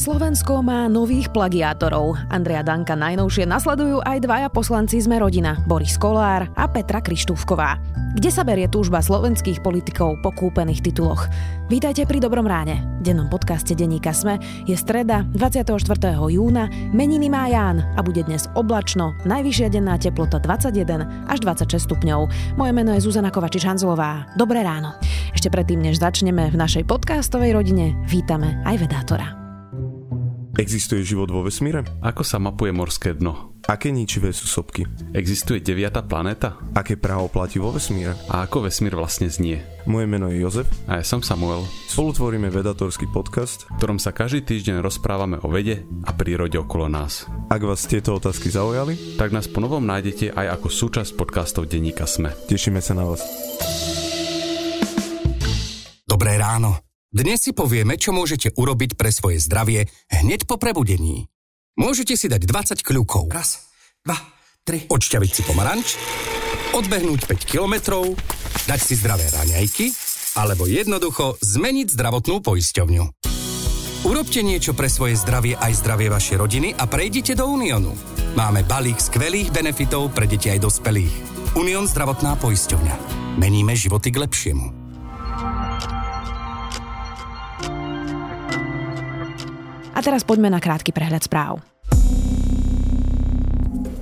Slovensko má nových plagiátorov. Andrea Danka najnovšie nasledujú aj dvaja poslanci sme rodina, Boris Kolár a Petra Krištúvková. Kde sa berie túžba slovenských politikov po kúpených tituloch? Vítajte pri Dobrom ráne. V dennom podcaste Deníka Sme je streda 24. júna, meniny má Ján a bude dnes oblačno, najvyššia denná teplota 21 až 26 stupňov. Moje meno je Zuzana Kovačič-Hanzlová. Dobré ráno. Ešte predtým, než začneme v našej podcastovej rodine, vítame aj vedátora. Existuje život vo vesmíre? Ako sa mapuje morské dno? Aké ničivé sú sopky? Existuje deviata planéta? Aké právo platí vo vesmíre? A ako vesmír vlastne znie? Moje meno je Jozef. A ja som Samuel. Spolu tvoríme vedatorský podcast, v ktorom sa každý týždeň rozprávame o vede a prírode okolo nás. Ak vás tieto otázky zaujali, tak nás po novom nájdete aj ako súčasť podcastov Denníka Sme. Tešíme sa na vás. Dobré ráno. Dnes si povieme, čo môžete urobiť pre svoje zdravie hneď po prebudení. Môžete si dať 20 kľúkov. Raz, dva, tri. Odšťaviť si pomaranč, odbehnúť 5 kilometrov, dať si zdravé raňajky, alebo jednoducho zmeniť zdravotnú poisťovňu. Urobte niečo pre svoje zdravie aj zdravie vašej rodiny a prejdite do Uniónu. Máme balík skvelých benefitov pre deti aj dospelých. Unión zdravotná poisťovňa. Meníme životy k lepšiemu. A teraz poďme na krátky prehľad správ.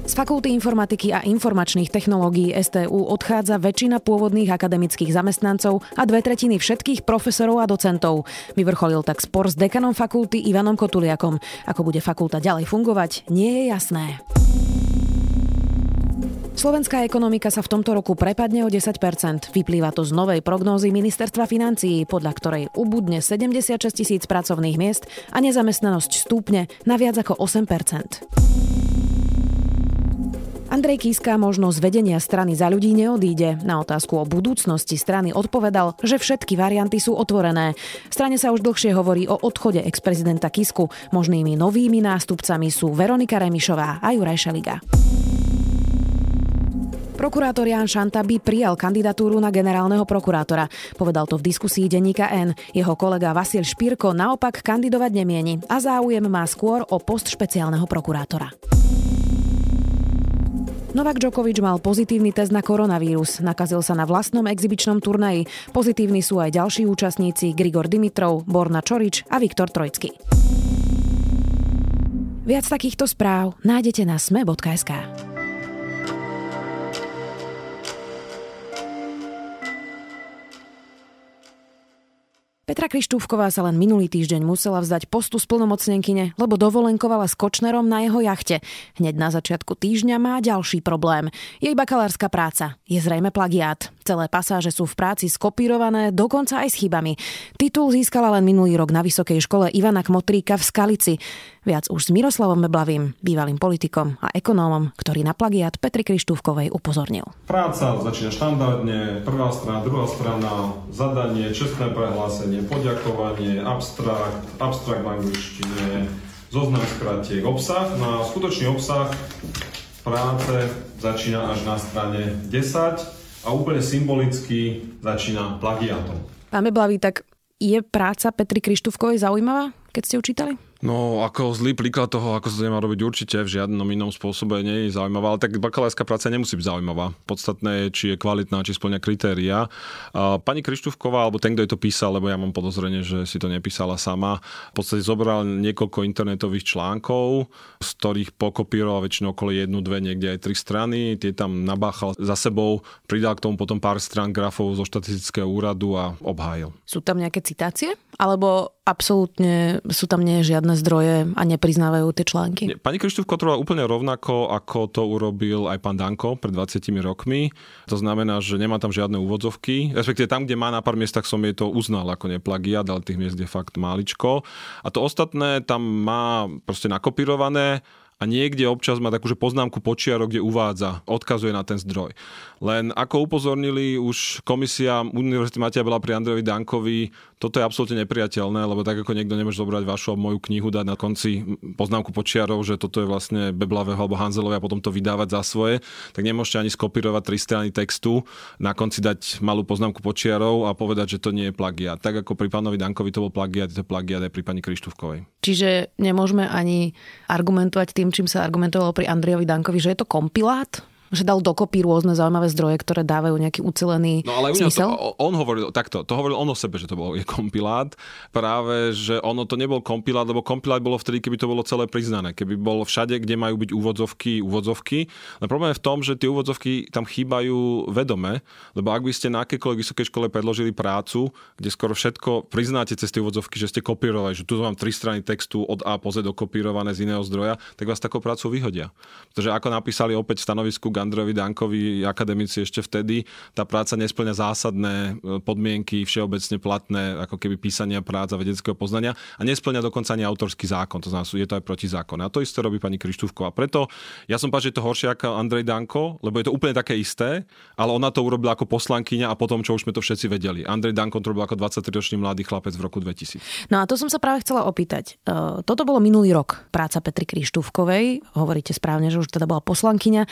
Z Fakulty informatiky a informačných technológií STU odchádza väčšina pôvodných akademických zamestnancov a dve tretiny všetkých profesorov a docentov. Vyvrcholil tak spor s dekanom fakulty Ivanom Kotuliakom. Ako bude fakulta ďalej fungovať, nie je jasné. Slovenská ekonomika sa v tomto roku prepadne o 10% Vyplýva to z novej prognózy ministerstva financií, podľa ktorej ubudne 76 tisíc pracovných miest a nezamestnanosť stúpne na viac ako 8% Andrej Kiska možno z vedenia strany za ľudí neodíde. Na otázku o budúcnosti strany odpovedal, že všetky varianty sú otvorené. Strane sa už dlhšie hovorí o odchode ex-prezidenta Kisku. Možnými novými nástupcami sú Veronika Remišová a Juraj Šeliga. Prokurátor Jan Šanta by prijal kandidatúru na generálneho prokurátora. Povedal to v diskusii denníka N. Jeho kolega Vasil Špírko naopak kandidovať nemieni a záujem má skôr o post špeciálneho prokurátora. Novak Djokovic mal pozitívny test na koronavírus. Nakazil sa na vlastnom exibičnom turnaji. Pozitívni sú aj ďalší účastníci Grigor Dimitrov, Borna Čorič a Viktor Trojcky. Viac takýchto správ nájdete na sme.sk. Petra Krištúvková sa len minulý týždeň musela vzdať postu splnomocnenkyne, lebo dovolenkovala s Kočnerom na jeho jachte. Hneď na začiatku týždňa má ďalší problém. Jej bakalárska práca je zrejme plagiát. Celé pasáže sú v práci skopírované, dokonca aj s chybami. Titul získala len minulý rok na Vysokej škole Ivana Kmotríka v Skalici. Viac už s Miroslavom Meblavým, bývalým politikom a ekonómom, ktorý na plagiát Petri Krištúvkovej upozornil. Práca začína štandardne, prvá strana, druhá strana, zadanie, čestné prehlásenie, poďakovanie, abstrakt, abstrakt v angličtine, zoznam skratiek, obsah. No a skutočný obsah práce začína až na strane 10 a úplne symbolicky začína plagiatom. Pán Beblavý, tak je práca Petri Krištúvkovej zaujímavá, keď ste ju čítali? No, ako zlý príklad toho, ako sa to nemá robiť určite v žiadnom inom spôsobe nie je zaujímavá, ale tak bakalárska práca nemusí byť zaujímavá. Podstatné je, či je kvalitná, či splňa kritéria. Pani Krištúvková, alebo ten, kto je to písal, lebo ja mám podozrenie, že si to nepísala sama, v podstate zobral niekoľko internetových článkov, z ktorých pokopíroval väčšinou okolo jednu, dve, niekde aj tri strany, tie tam nabáchal za sebou, pridal k tomu potom pár strán grafov zo štatistického úradu a obhájil. Sú tam nejaké citácie? Alebo absolútne sú tam nie žiadne zdroje a nepriznávajú tie články. Pani Krištúf Kotrová úplne rovnako, ako to urobil aj pán Danko pred 20 rokmi. To znamená, že nemá tam žiadne úvodzovky. Respektíve tam, kde má na pár miestach som jej to uznal ako neplagiat, ale tých miest je fakt máličko. A to ostatné tam má proste nakopírované a niekde občas má takú že poznámku počiarok, kde uvádza, odkazuje na ten zdroj. Len ako upozornili už komisia Univerzity Matia Bela pri Andrejovi Dankovi, toto je absolútne nepriateľné, lebo tak ako niekto nemôže zobrať vašu moju knihu, dať na konci poznámku počiarov, že toto je vlastne Beblavého alebo Hanzelovej a potom to vydávať za svoje, tak nemôžete ani skopírovať tri strany textu, na konci dať malú poznámku počiarov a povedať, že to nie je plagiat. Tak ako pri pánovi Dankovi to bol plagiat, to plagiat aj pri pani Krištúvkovej. Čiže nemôžeme ani argumentovať tým, čím sa argumentovalo pri Andrejovi Dankovi, že je to kompilát? Že dal dokopy rôzne zaujímavé zdroje, ktoré dávajú nejaký ucelený no, ale smysel? To, on hovoril takto, to hovoril on o sebe, že to bol je kompilát. Práve, že ono to nebol kompilát, lebo kompilát bolo vtedy, keby to bolo celé priznané. Keby bolo všade, kde majú byť úvodzovky, úvodzovky. No problém je v tom, že tie úvodzovky tam chýbajú vedome, lebo ak by ste na akékoľvek vysokej škole predložili prácu, kde skoro všetko priznáte cez tie úvodzovky, že ste kopírovali, že tu mám tri strany textu od A po Z dokopírované z iného zdroja, tak vás takou prácu vyhodia. Pretože ako napísali opäť v stanovisku Gandrovi Dankovi akademici ešte vtedy, tá práca nesplňa zásadné e, podmienky všeobecne platné, ako keby písania práca vedeckého poznania a nesplňa dokonca ani autorský zákon, to znamená, je to aj proti zákonu. A to isté robí pani Krištúvková. Preto ja som povedal, že je to horšie ako Andrej Danko, lebo je to úplne také isté, ale ona to urobila ako poslankyňa a potom, čo už sme to všetci vedeli. Andrej Danko to robil ako 23-ročný mladý chlapec v roku 2000. No a to som sa práve chcela opýtať. E, toto bolo minulý rok, práca Petri Krištúvkovej. Hovoríte správne, že už teda bola poslankyňa.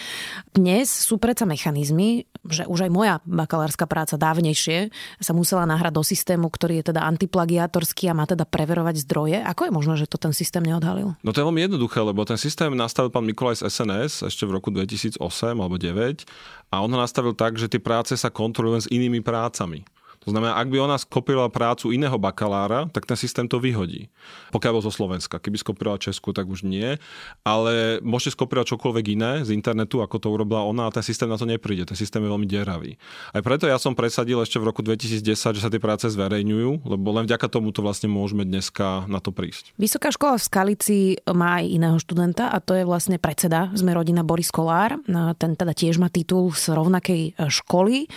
Dnes sú predsa mechanizmy, že už aj moja bakalárska práca dávnejšie sa musela nahrať do systému, ktorý je teda antiplagiátorský a má teda preverovať zdroje. Ako je možné, že to ten systém neodhalil? No to je veľmi jednoduché, lebo ten systém nastavil pán Mikolaj z SNS ešte v roku 2008 alebo 2009 a on ho nastavil tak, že tie práce sa kontrolujú s inými prácami. To znamená, ak by ona skopírovala prácu iného bakalára, tak ten systém to vyhodí. Pokiaľ bol zo Slovenska. Keby skopírovala Česku, tak už nie. Ale môžete skopírovať čokoľvek iné z internetu, ako to urobila ona, a ten systém na to nepríde. Ten systém je veľmi deravý. Aj preto ja som presadil ešte v roku 2010, že sa tie práce zverejňujú, lebo len vďaka tomu to vlastne môžeme dneska na to prísť. Vysoká škola v Skalici má aj iného študenta a to je vlastne predseda sme rodina Boris Kolár. Ten teda tiež má titul z rovnakej školy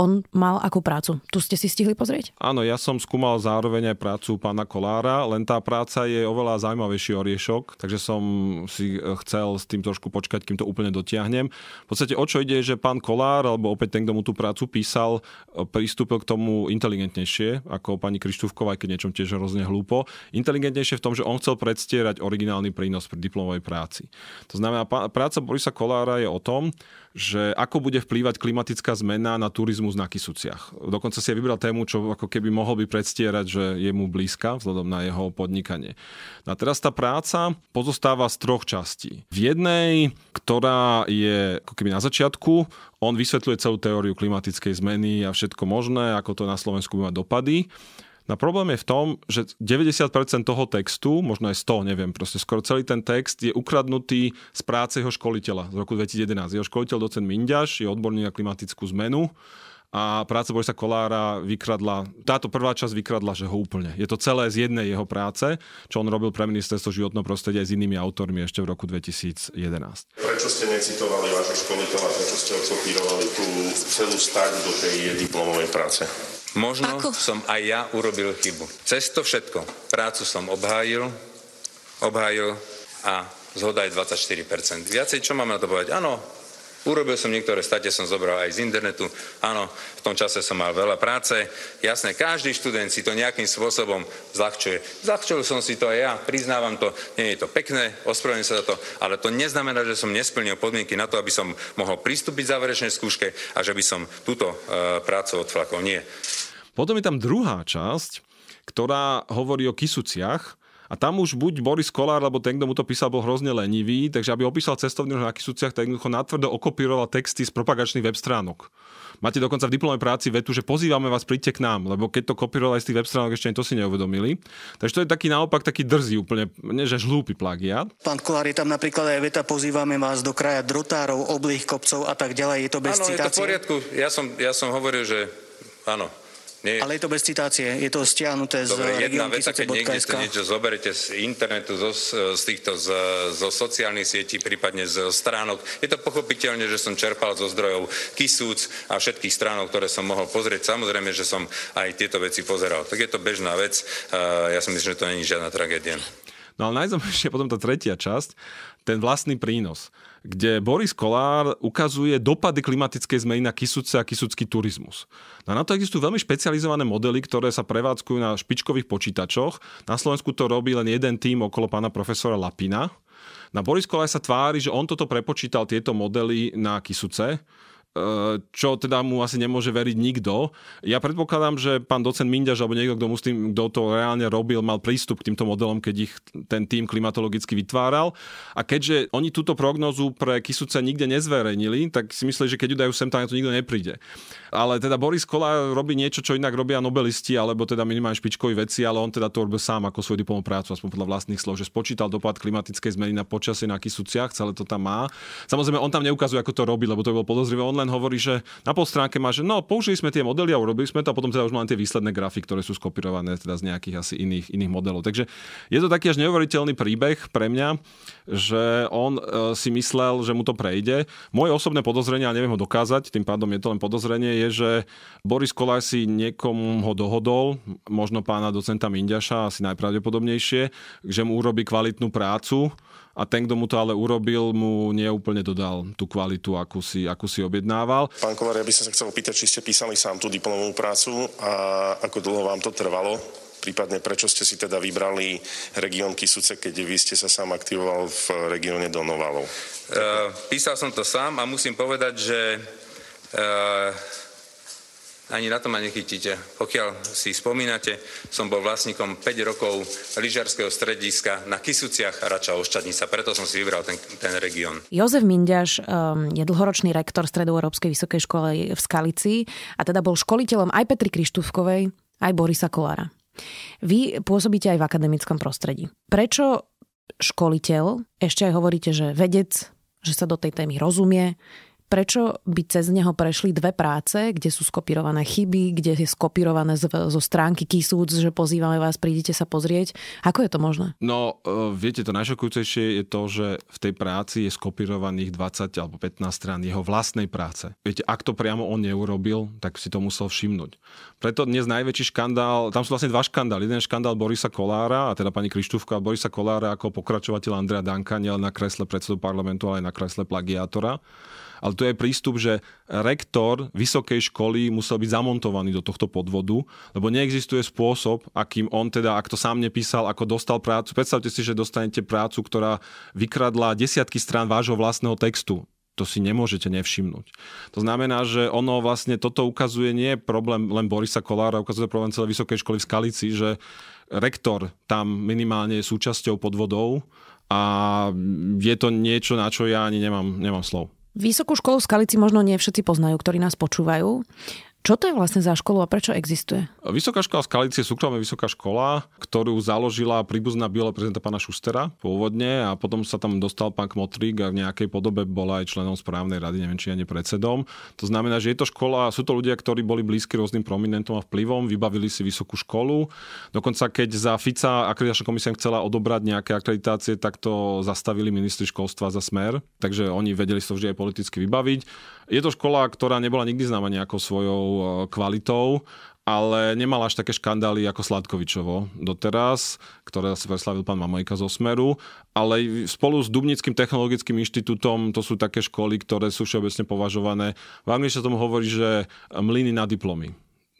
on mal akú prácu? Tu ste si stihli pozrieť? Áno, ja som skúmal zároveň aj prácu pána Kolára, len tá práca je oveľa zaujímavejší oriešok, takže som si chcel s tým trošku počkať, kým to úplne dotiahnem. V podstate o čo ide, že pán Kolár, alebo opäť ten, kto mu tú prácu písal, pristúpil k tomu inteligentnejšie, ako pani Krištúvková, keď niečom tiež hrozne hlúpo. Inteligentnejšie v tom, že on chcel predstierať originálny prínos pri diplomovej práci. To znamená, práca Borisa Kolára je o tom, že ako bude vplývať klimatická zmena na turizmus na Kisuciach. Dokonca si aj vybral tému, čo ako keby mohol by predstierať, že je mu blízka vzhľadom na jeho podnikanie. No a teraz tá práca pozostáva z troch častí. V jednej, ktorá je ako keby na začiatku, on vysvetľuje celú teóriu klimatickej zmeny a všetko možné, ako to na Slovensku má dopady. No problém je v tom, že 90% toho textu, možno aj 100, neviem, proste skoro celý ten text je ukradnutý z práce jeho školiteľa z roku 2011. Jeho školiteľ docent Minďaš je odborný na klimatickú zmenu a práca Borisa Kolára vykradla, táto prvá časť vykradla, že ho úplne. Je to celé z jednej jeho práce, čo on robil pre ministerstvo životného prostredia aj s inými autormi ešte v roku 2011. Prečo ste necitovali vášho školiteľa, prečo ste okopírovali tú celú stať do tej diplomovej práce? Možno Ako? som aj ja urobil chybu. Cez to všetko. Prácu som obhájil, obhájil a zhoda je 24%. Viacej, čo mám na to povedať? Áno, Urobil som niektoré state, som zobral aj z internetu. Áno, v tom čase som mal veľa práce. Jasné, každý študent si to nejakým spôsobom zľahčuje. Zľahčil som si to aj ja, priznávam to. Nie je to pekné, ospravedlňujem sa za to, ale to neznamená, že som nesplnil podmienky na to, aby som mohol pristúpiť záverečnej skúške a že by som túto e, prácu odflakol. Nie. Potom je tam druhá časť, ktorá hovorí o Kisuciach, a tam už buď Boris Kolár, alebo ten, kto mu to písal, bol hrozne lenivý, takže aby opísal cestovný ruch na Kisuciach, tak jednoducho natvrdo okopíroval texty z propagačných web stránok. Máte dokonca v diplomovej práci vetu, že pozývame vás, príďte k nám, lebo keď to kopíroval aj z tých web stránok, ešte ani to si neuvedomili. Takže to je taký naopak taký drzý úplne, nie že žlúpy plagiat. Pán Kolár, je tam napríklad aj veta, pozývame vás do kraja drotárov, oblých kopcov a tak ďalej. Je to bez áno, citácie? je to v poriadku. Ja som, ja som hovoril, že áno, nie. Ale je to bez citácie, je to stiahnuté z Dobre, jedna vec, keď niekde si niečo zoberete z internetu, zo, z týchto, z, zo sociálnych sietí, prípadne z stránok, je to pochopiteľne, že som čerpal zo zdrojov Kisúc a všetkých stránok, ktoré som mohol pozrieť. Samozrejme, že som aj tieto veci pozeral. Tak je to bežná vec. Ja si myslím, že to není žiadna tragédia. No ale najzaujímavejšia potom tá tretia časť, ten vlastný prínos, kde Boris Kolár ukazuje dopady klimatickej zmeny na Kisuce a kisucký turizmus. No na to existujú veľmi špecializované modely, ktoré sa prevádzkujú na špičkových počítačoch. Na Slovensku to robí len jeden tým okolo pána profesora Lapina. Na Boris Kolár sa tvári, že on toto prepočítal tieto modely na Kisuce čo teda mu asi nemôže veriť nikto. Ja predpokladám, že pán docent Minďaž alebo niekto, kto, mu s tým, kto to reálne robil, mal prístup k týmto modelom, keď ich ten tým klimatologicky vytváral. A keďže oni túto prognozu pre Kisuce nikde nezverejnili, tak si mysleli, že keď ju dajú sem, tak to nikto nepríde. Ale teda Boris Kola robí niečo, čo inak robia nobelisti, alebo teda minimálne špičkoví veci, ale on teda to robil sám ako svoju diplomovú prácu, aspoň podľa vlastných slov, že spočítal dopad klimatickej zmeny na počasie na Kisuciach, celé to tam má. Samozrejme, on tam neukazuje, ako to robí, lebo to bolo podozrivé. On len hovorí, že na polstránke má, že no, použili sme tie modely a urobili sme to a potom teda už máme tie výsledné grafy, ktoré sú skopirované teda z nejakých asi iných, iných modelov. Takže je to taký až neuveriteľný príbeh pre mňa, že on e, si myslel, že mu to prejde. Moje osobné podozrenie, a neviem ho dokázať, tým pádom je to len podozrenie, je, že Boris Kolár si niekomu ho dohodol, možno pána docenta Mindiaša, asi najpravdepodobnejšie, že mu urobí kvalitnú prácu a ten, kto mu to ale urobil, mu neúplne dodal tú kvalitu, akú si, akú si objednával. Pán Kolár, ja by som sa chcel opýtať, či ste písali sám tú diplomovú prácu a ako dlho vám to trvalo? Prípadne prečo ste si teda vybrali región Kisuce, keď vy ste sa sám aktivoval v regióne Donovalov? Uh, písal som to sám a musím povedať, že uh, ani na to ma nechytíte. Pokiaľ si spomínate, som bol vlastníkom 5 rokov lyžiarského strediska na Kisuciach a Rača Oščadnica, preto som si vybral ten, ten región. Jozef Minďaš um, je dlhoročný rektor Stredoeurópskej vysokej školy v Skalici a teda bol školiteľom aj Petri Krištúvkovej, aj Borisa Kolára. Vy pôsobíte aj v akademickom prostredí. Prečo školiteľ, ešte aj hovoríte, že vedec, že sa do tej témy rozumie, prečo by cez neho prešli dve práce, kde sú skopírované chyby, kde je skopírované z, zo stránky Kisúc, že pozývame vás, prídite sa pozrieť. Ako je to možné? No, e, viete, to najšokujúcejšie je to, že v tej práci je skopírovaných 20 alebo 15 strán jeho vlastnej práce. Viete, ak to priamo on neurobil, tak si to musel všimnúť. Preto dnes najväčší škandál, tam sú vlastne dva škandály. Jeden škandál Borisa Kolára, a teda pani Krištúvka a Borisa Kolára ako pokračovateľ Andrea Danka, nielen na kresle predsedu parlamentu, ale aj na kresle plagiátora ale to je prístup, že rektor vysokej školy musel byť zamontovaný do tohto podvodu, lebo neexistuje spôsob, akým on teda, ak to sám nepísal, ako dostal prácu. Predstavte si, že dostanete prácu, ktorá vykradla desiatky strán vášho vlastného textu to si nemôžete nevšimnúť. To znamená, že ono vlastne toto ukazuje nie je problém len Borisa Kolára, ukazuje problém celej vysokej školy v Skalici, že rektor tam minimálne je súčasťou podvodov a je to niečo, na čo ja ani nemám, nemám slov. Vysokú školu v Skalici možno nie všetci poznajú, ktorí nás počúvajú. Čo to je vlastne za školu a prečo existuje? Vysoká škola v Skalici je súkromná vysoká škola, ktorú založila príbuzná biela prezidenta pána Šustera pôvodne a potom sa tam dostal pán Kmotrík a v nejakej podobe bola aj členom správnej rady, neviem či ani predsedom. To znamená, že je to škola, sú to ľudia, ktorí boli blízki rôznym prominentom a vplyvom, vybavili si vysokú školu. Dokonca keď za Fica akreditačná komisia chcela odobrať nejaké akreditácie, tak to zastavili ministri školstva za smer, takže oni vedeli to vždy aj politicky vybaviť. Je to škola, ktorá nebola nikdy známa nejakou svojou e, kvalitou, ale nemala až také škandály ako Sladkovičovo doteraz, ktoré sa preslavil pán Mamojka zo Smeru, ale spolu s Dubnickým technologickým inštitútom to sú také školy, ktoré sú všeobecne považované. V sa tomu hovorí, že mlyny na diplomy.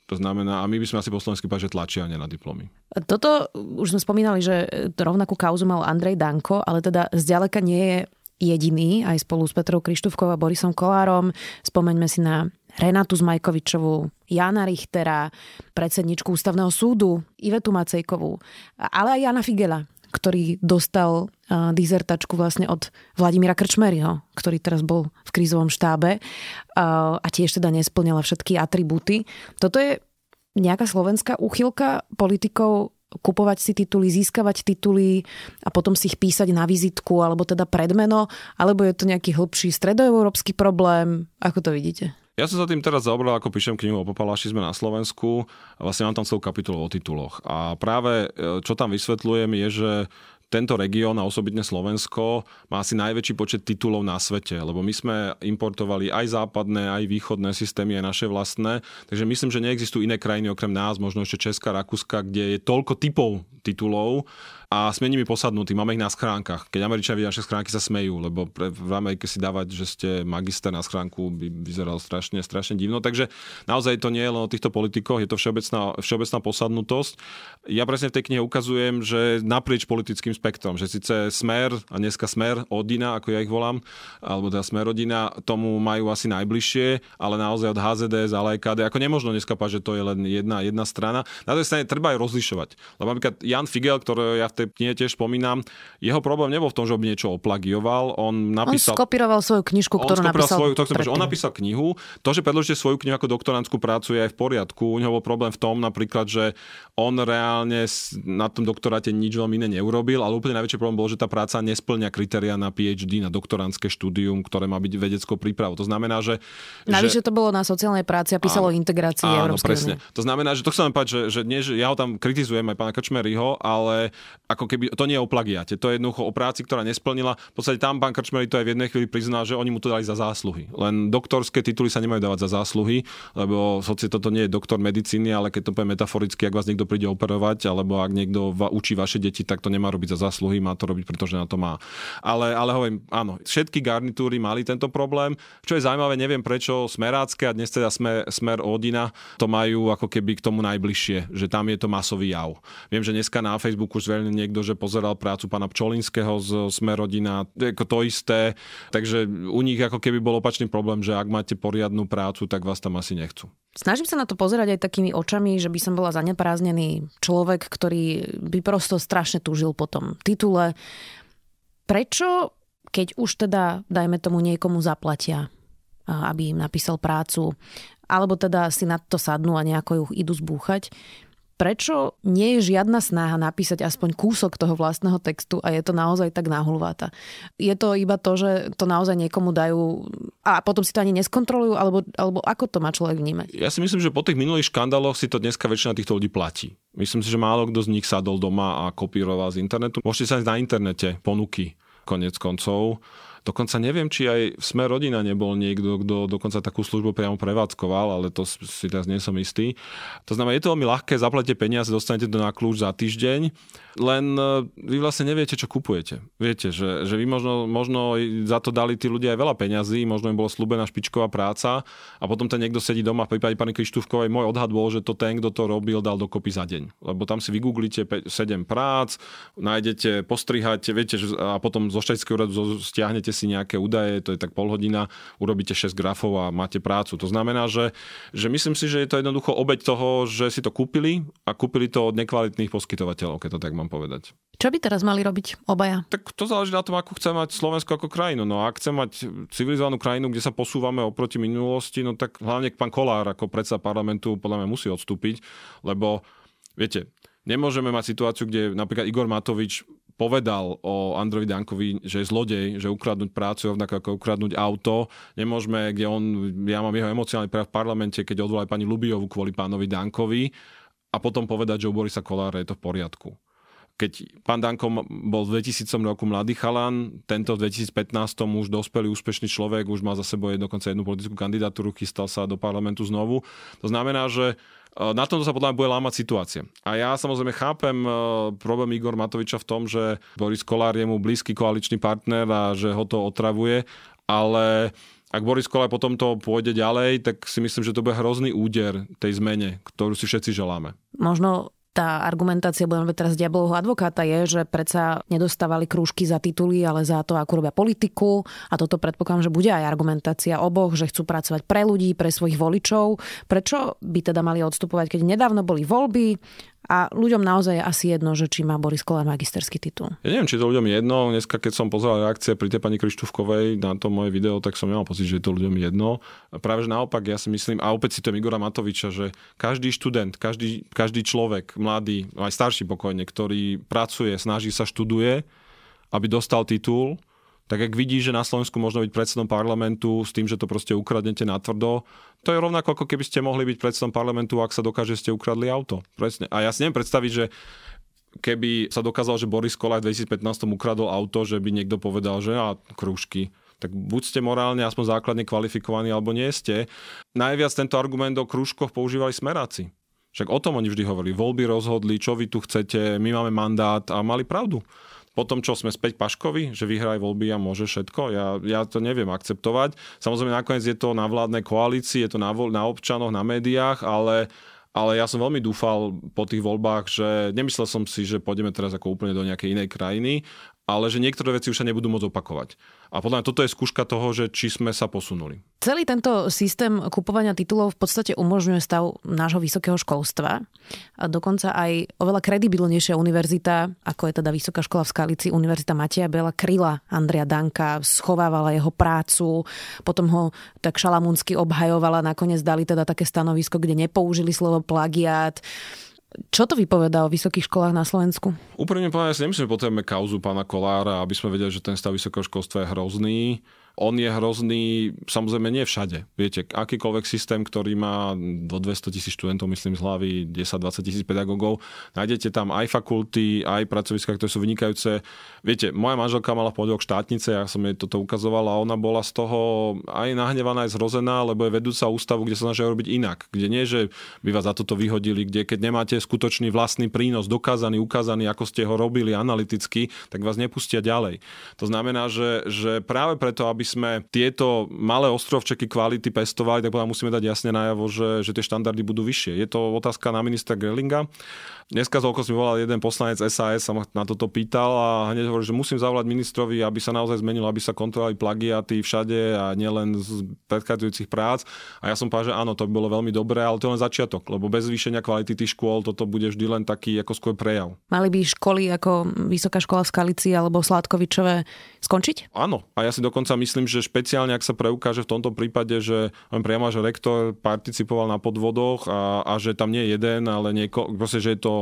To znamená, a my by sme asi po slovensky povedali, že tlačia, na diplomy. Toto už sme spomínali, že rovnakú kauzu mal Andrej Danko, ale teda zďaleka nie je jediný, aj spolu s Petrou Krištúvkou a Borisom Kolárom. Spomeňme si na Renatu Zmajkovičovú, Jana Richtera, predsedničku ústavného súdu, Ivetu Macejkovú, ale aj Jana Figela, ktorý dostal uh, dizertačku vlastne od Vladimíra Krčmeryho, ktorý teraz bol v krízovom štábe uh, a tiež teda nesplňala všetky atribúty. Toto je nejaká slovenská úchylka politikov kupovať si tituly, získavať tituly a potom si ich písať na vizitku alebo teda predmeno, alebo je to nejaký hlbší stredoeurópsky problém? Ako to vidíte? Ja som sa tým teraz zaobral, ako píšem knihu o popalašizme na Slovensku. Vlastne mám tam celú kapitolu o tituloch. A práve e, čo tam vysvetľujem je, že tento región a osobitne Slovensko má asi najväčší počet titulov na svete, lebo my sme importovali aj západné, aj východné systémy, aj naše vlastné. Takže myslím, že neexistujú iné krajiny okrem nás, možno ešte Česká, Rakúska, kde je toľko typov titulov, a sme nimi posadnutí, máme ich na schránkach. Keď Američania vidia naše schránky, sa smejú, lebo pre, v Amerike si dávať, že ste magister na schránku, by vyzeral strašne, strašne divno. Takže naozaj to nie je len o týchto politikoch, je to všeobecná, všeobecná posadnutosť. Ja presne v tej knihe ukazujem, že naprieč politickým spektrom, že síce Smer a dneska Smer, Odina, ako ja ich volám, alebo teda Smer Odina, tomu majú asi najbližšie, ale naozaj od HZD, ale aj ako nemožno dneska povedať, že to je len jedna, jedna strana. Na tej strane treba aj rozlišovať. Lebo napríklad Jan Figel, ktorý ja v tej knihe tiež spomínam, jeho problém nebol v tom, že by niečo oplagioval. On napísal... On skopíroval svoju knižku, ktorú on napísal svoju, to chcem, On napísal knihu. To, že predložíte svoju knihu ako doktorantskú prácu je aj v poriadku. U neho bol problém v tom napríklad, že on reálne na tom doktoráte nič veľmi iné neurobil, ale úplne najväčší problém bol, že tá práca nesplňa kritéria na PhD, na doktorantské štúdium, ktoré má byť vedeckou prípravou. To znamená, že... Navyše že... to bolo na sociálnej práci a písalo áno, integrácii áno, presne. Unie. To znamená, že to chcem povedať, že, že, nie, že ja ho tam kritizujem aj pána Kačmeryho, ale ako keby to nie je o plagiate, to je jednoducho o práci, ktorá nesplnila. V podstate tam pán Krčmery to aj v jednej chvíli priznal, že oni mu to dali za zásluhy. Len doktorské tituly sa nemajú dávať za zásluhy, lebo hoci toto nie je doktor medicíny, ale keď to poviem metaforicky, ak vás niekto príde operovať, alebo ak niekto va, učí vaše deti, tak to nemá robiť za zásluhy, má to robiť, pretože na to má. Ale, ale hovorím, áno, všetky garnitúry mali tento problém. Čo je zaujímavé, neviem prečo smerácké a dnes teda smer, smer Odina to majú ako keby k tomu najbližšie, že tam je to masový jav. Viem, že dneska na Facebooku už zverejnil niekto, že pozeral prácu pána Pčolinského z Smerodina, ako to isté. Takže u nich ako keby bol opačný problém, že ak máte poriadnu prácu, tak vás tam asi nechcú. Snažím sa na to pozerať aj takými očami, že by som bola zanepráznený človek, ktorý by prosto strašne túžil po tom titule. Prečo, keď už teda, dajme tomu, niekomu zaplatia, aby im napísal prácu, alebo teda si na to sadnú a nejako ju idú zbúchať, prečo nie je žiadna snaha napísať aspoň kúsok toho vlastného textu a je to naozaj tak náhulváta. Je to iba to, že to naozaj niekomu dajú a potom si to ani neskontrolujú, alebo, alebo ako to má človek vnímať? Ja si myslím, že po tých minulých škandáloch si to dneska väčšina týchto ľudí platí. Myslím si, že málo kto z nich sadol doma a kopíroval z internetu. Môžete sa na internete ponuky konec koncov Dokonca neviem, či aj v Sme rodina nebol niekto, kto dokonca takú službu priamo prevádzkoval, ale to si teraz nie som istý. To znamená, je to veľmi ľahké, zaplatíte peniaze, dostanete to na kľúč za týždeň, len e, vy vlastne neviete, čo kupujete. Viete, že, že vy možno, možno za to dali tí ľudia aj veľa peňazí, možno im bola slúbená špičková práca a potom ten niekto sedí doma, v prípade pani Krištúvkovej, môj odhad bol, že to ten, kto to robil, dal dokopy za deň. Lebo tam si vygooglite 7 prác, nájdete, postrihate, viete, a potom zo štatického úradu stiahnete dáte si nejaké údaje, to je tak pol hodina, urobíte 6 grafov a máte prácu. To znamená, že, že myslím si, že je to jednoducho obeď toho, že si to kúpili a kúpili to od nekvalitných poskytovateľov, keď to tak mám povedať. Čo by teraz mali robiť obaja? Tak to záleží na tom, ako chce mať Slovensko ako krajinu. No a ak chce mať civilizovanú krajinu, kde sa posúvame oproti minulosti, no tak hlavne pán Kolár ako predsa parlamentu podľa mňa musí odstúpiť, lebo viete, nemôžeme mať situáciu, kde napríklad Igor Matovič povedal o Androvi Dankovi, že je zlodej, že ukradnúť prácu rovnako ako ukradnúť auto. Nemôžeme, kde on, ja mám jeho emocionálny prejav v parlamente, keď odvolal pani Lubiovu kvôli pánovi Dankovi a potom povedať, že u Borisa Kolára je to v poriadku. Keď pán Danko bol v 2000 roku mladý chalan, tento v 2015 už dospelý úspešný človek, už má za sebou dokonca jednu politickú kandidatúru, chystal sa do parlamentu znovu. To znamená, že na tomto sa podľa mňa bude lámať situácia. A ja samozrejme chápem problém Igor Matoviča v tom, že Boris Kolár je mu blízky koaličný partner a že ho to otravuje, ale ak Boris Kolár potom to pôjde ďalej, tak si myslím, že to bude hrozný úder tej zmene, ktorú si všetci želáme. Možno tá argumentácia, budem teraz diablovho advokáta, je, že predsa nedostávali krúžky za tituly, ale za to, ako robia politiku. A toto predpokladám, že bude aj argumentácia oboch, že chcú pracovať pre ľudí, pre svojich voličov. Prečo by teda mali odstupovať, keď nedávno boli voľby, a ľuďom naozaj je asi jedno, že či má Boris Kolár magisterský titul. Ja neviem, či to ľuďom jedno. Dneska, keď som pozeral reakcie pri tej pani Krištúvkovej na to moje video, tak som nemal pocit, že je to ľuďom jedno. A práve že naopak, ja si myslím, a opäť si to Igora Matoviča, že každý študent, každý, každý človek, mladý, aj starší pokojne, ktorý pracuje, snaží sa, študuje, aby dostal titul, tak ak vidí, že na Slovensku možno byť predsedom parlamentu s tým, že to proste ukradnete na tvrdo, to je rovnako ako keby ste mohli byť predsedom parlamentu, ak sa dokáže, ste ukradli auto. Presne. A ja si neviem predstaviť, že keby sa dokázalo, že Boris Kolár v 2015 ukradol auto, že by niekto povedal, že a krúžky, tak buď ste morálne aspoň základne kvalifikovaní, alebo nie ste. Najviac tento argument o krúžkoch používali smeráci. Však o tom oni vždy hovorili. Voľby rozhodli, čo vy tu chcete, my máme mandát a mali pravdu potom, čo sme späť Paškovi, že vyhraj voľby a môže všetko, ja, ja to neviem akceptovať. Samozrejme, nakoniec je to na vládnej koalícii, je to na, na občanoch, na médiách, ale ale ja som veľmi dúfal po tých voľbách, že nemyslel som si, že pôjdeme teraz ako úplne do nejakej inej krajiny, ale že niektoré veci už sa nebudú môcť opakovať. A podľa mňa toto je skúška toho, že či sme sa posunuli. Celý tento systém kupovania titulov v podstate umožňuje stav nášho vysokého školstva. A dokonca aj oveľa kredibilnejšia univerzita, ako je teda Vysoká škola v Skalici, Univerzita Mateja Bela, kryla Andrea Danka, schovávala jeho prácu, potom ho tak šalamúnsky obhajovala, nakoniec dali teda také stanovisko, kde nepoužili slovo plagiát. Čo to vypovedá o vysokých školách na Slovensku? Úprimne povedané, si nemyslím, že potrebujeme kauzu pána Kolára, aby sme vedeli, že ten stav vysokého školstva je hrozný on je hrozný, samozrejme nie všade. Viete, akýkoľvek systém, ktorý má do 200 tisíc študentov, myslím z hlavy 10-20 tisíc pedagógov, nájdete tam aj fakulty, aj pracoviska, ktoré sú vynikajúce. Viete, moja manželka mala v pondelok štátnice, ja som jej toto ukazoval a ona bola z toho aj nahnevaná, aj zrozená, lebo je vedúca ústavu, kde sa snažia robiť inak. Kde nie, že by vás za toto vyhodili, kde keď nemáte skutočný vlastný prínos, dokázaný, ukázaný, ako ste ho robili analyticky, tak vás nepustia ďalej. To znamená, že, že práve preto, aby sme tieto malé ostrovčeky kvality pestovali, tak potom musíme dať jasne najavo, že, že tie štandardy budú vyššie. Je to otázka na ministra Gerlinga. Dneska z mi volal jeden poslanec SAS, sa ma na toto pýtal a hneď hovorí, že musím zavolať ministrovi, aby sa naozaj zmenilo, aby sa kontrolovali plagiaty všade a nielen z predchádzajúcich prác. A ja som povedal, že áno, to by bolo veľmi dobré, ale to je len začiatok, lebo bez zvýšenia kvality tých škôl toto bude vždy len taký ako skôr prejav. Mali by školy ako Vysoká škola v Skalici alebo Sládkovičové skončiť? Áno, a ja si dokonca myslím, že špeciálne, ak sa preukáže v tomto prípade, že len priamo, že rektor participoval na podvodoch a, a že tam nie je jeden, ale nieko, proste, že je to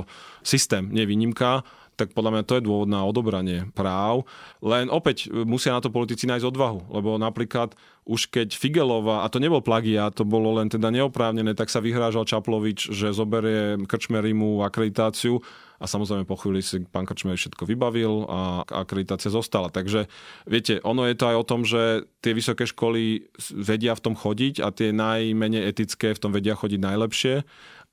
systém, nie výnimka, tak podľa mňa to je dôvod na odobranie práv. Len opäť musia na to politici nájsť odvahu, lebo napríklad už keď Figelová, a to nebol plagia, to bolo len teda neoprávnené, tak sa vyhrážal Čaplovič, že zoberie Krčmerimu akreditáciu a samozrejme po chvíli si pán Krčmer všetko vybavil a akreditácia zostala. Takže viete, ono je to aj o tom, že tie vysoké školy vedia v tom chodiť a tie najmenej etické v tom vedia chodiť najlepšie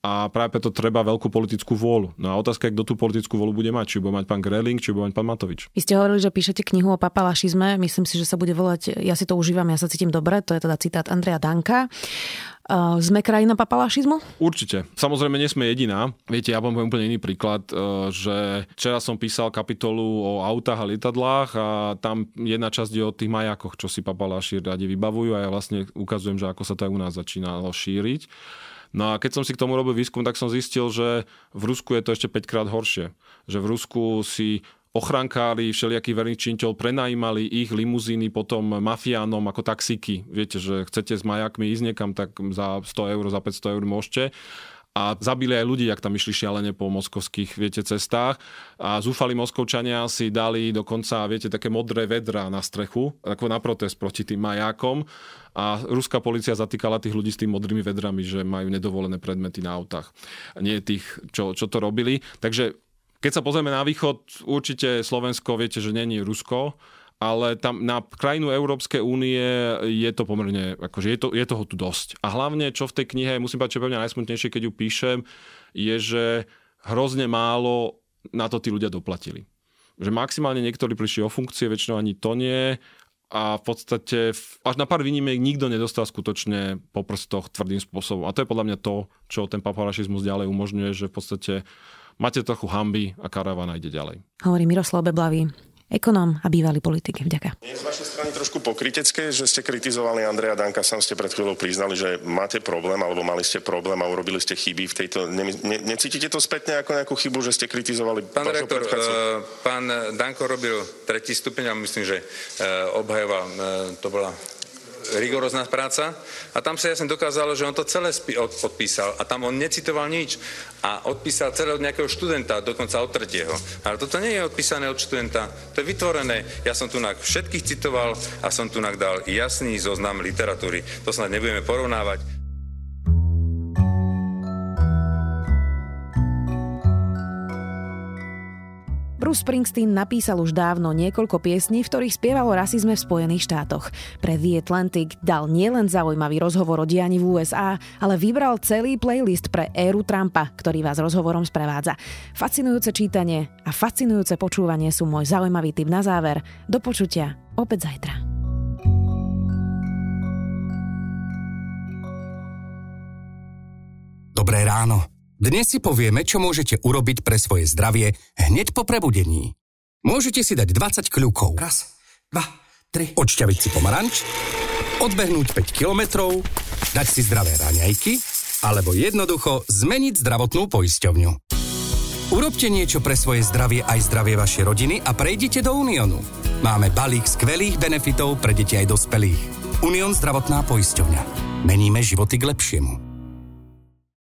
a práve preto treba veľkú politickú vôľu. No a otázka je, kto tú politickú vôľu bude mať. Či bude mať pán Greling, či bude mať pán Matovič. Vy ste hovorili, že píšete knihu o papalašizme. Myslím si, že sa bude volať Ja si to užívam, ja sa cítim dobre. To je teda citát Andrea Danka. Sme krajina papalašizmu? Určite. Samozrejme, nie sme jediná. Viete, ja vám poviem úplne iný príklad, e, že včera som písal kapitolu o autách a lietadlách a tam jedna časť je o tých majakoch, čo si papalaši radi vybavujú a ja vlastne ukazujem, že ako sa to aj u nás začínalo šíriť. No a keď som si k tomu robil výskum, tak som zistil, že v Rusku je to ešte 5 krát horšie. Že v Rusku si ochrankári, všelijakí verejných činiteľ prenajímali ich limuzíny potom mafiánom ako taxíky. Viete, že chcete s majakmi ísť niekam, tak za 100 eur, za 500 eur môžete a zabili aj ľudí, ak tam išli šialene po moskovských, viete, cestách. A zúfali moskovčania si dali dokonca, viete, také modré vedra na strechu, ako na protest proti tým majákom. A ruská policia zatýkala tých ľudí s tými modrými vedrami, že majú nedovolené predmety na autách. Nie tých, čo, čo to robili. Takže keď sa pozrieme na východ, určite Slovensko, viete, že není Rusko, ale tam na krajinu Európskej únie je to pomerne, akože je, to, je toho tu dosť. A hlavne, čo v tej knihe, musím povedať, čo je pre mňa najsmutnejšie, keď ju píšem, je, že hrozne málo na to tí ľudia doplatili. Že maximálne niektorí prišli o funkcie, väčšinou ani to nie, a v podstate až na pár výnimiek nikto nedostal skutočne po prstoch tvrdým spôsobom. A to je podľa mňa to, čo ten paparašizmus ďalej umožňuje, že v podstate máte trochu hamby a karavana ide ďalej. Hovorí Miroslav Beblavý ekonóm a bývalý politik. Vďaka. Je z vašej strany trošku pokrytecké, že ste kritizovali Andreja Danka, sám ste pred chvíľou priznali, že máte problém, alebo mali ste problém a urobili ste chyby v tejto... Ne, ne, necítite to spätne ako nejakú chybu, že ste kritizovali Pán rektor, uh, pán Danko robil tretí stupeň a myslím, že uh, obhajova, uh, to bola rigorózna práca a tam sa jasne dokázalo, že on to celé odpísal a tam on necitoval nič a odpísal celé od nejakého študenta, dokonca od tretieho. Ale toto nie je odpísané od študenta, to je vytvorené. Ja som tu všetkých citoval a som tu dal jasný zoznam literatúry. To snad nebudeme porovnávať. Bruce Springsteen napísal už dávno niekoľko piesní, v ktorých spieval o rasizme v Spojených štátoch. Pre The Atlantic dal nielen zaujímavý rozhovor o dianí v USA, ale vybral celý playlist pre éru Trumpa, ktorý vás rozhovorom sprevádza. Fascinujúce čítanie a fascinujúce počúvanie sú môj zaujímavý tip na záver. Do počutia opäť zajtra. Dobré ráno. Dnes si povieme, čo môžete urobiť pre svoje zdravie hneď po prebudení. Môžete si dať 20 kľukov. Raz, dva, tri. Odšťaviť si pomaranč, odbehnúť 5 kilometrov, dať si zdravé raňajky, alebo jednoducho zmeniť zdravotnú poisťovňu. Urobte niečo pre svoje zdravie aj zdravie vašej rodiny a prejdite do Uniónu. Máme balík skvelých benefitov pre deti aj dospelých. Unión zdravotná poisťovňa. Meníme životy k lepšiemu.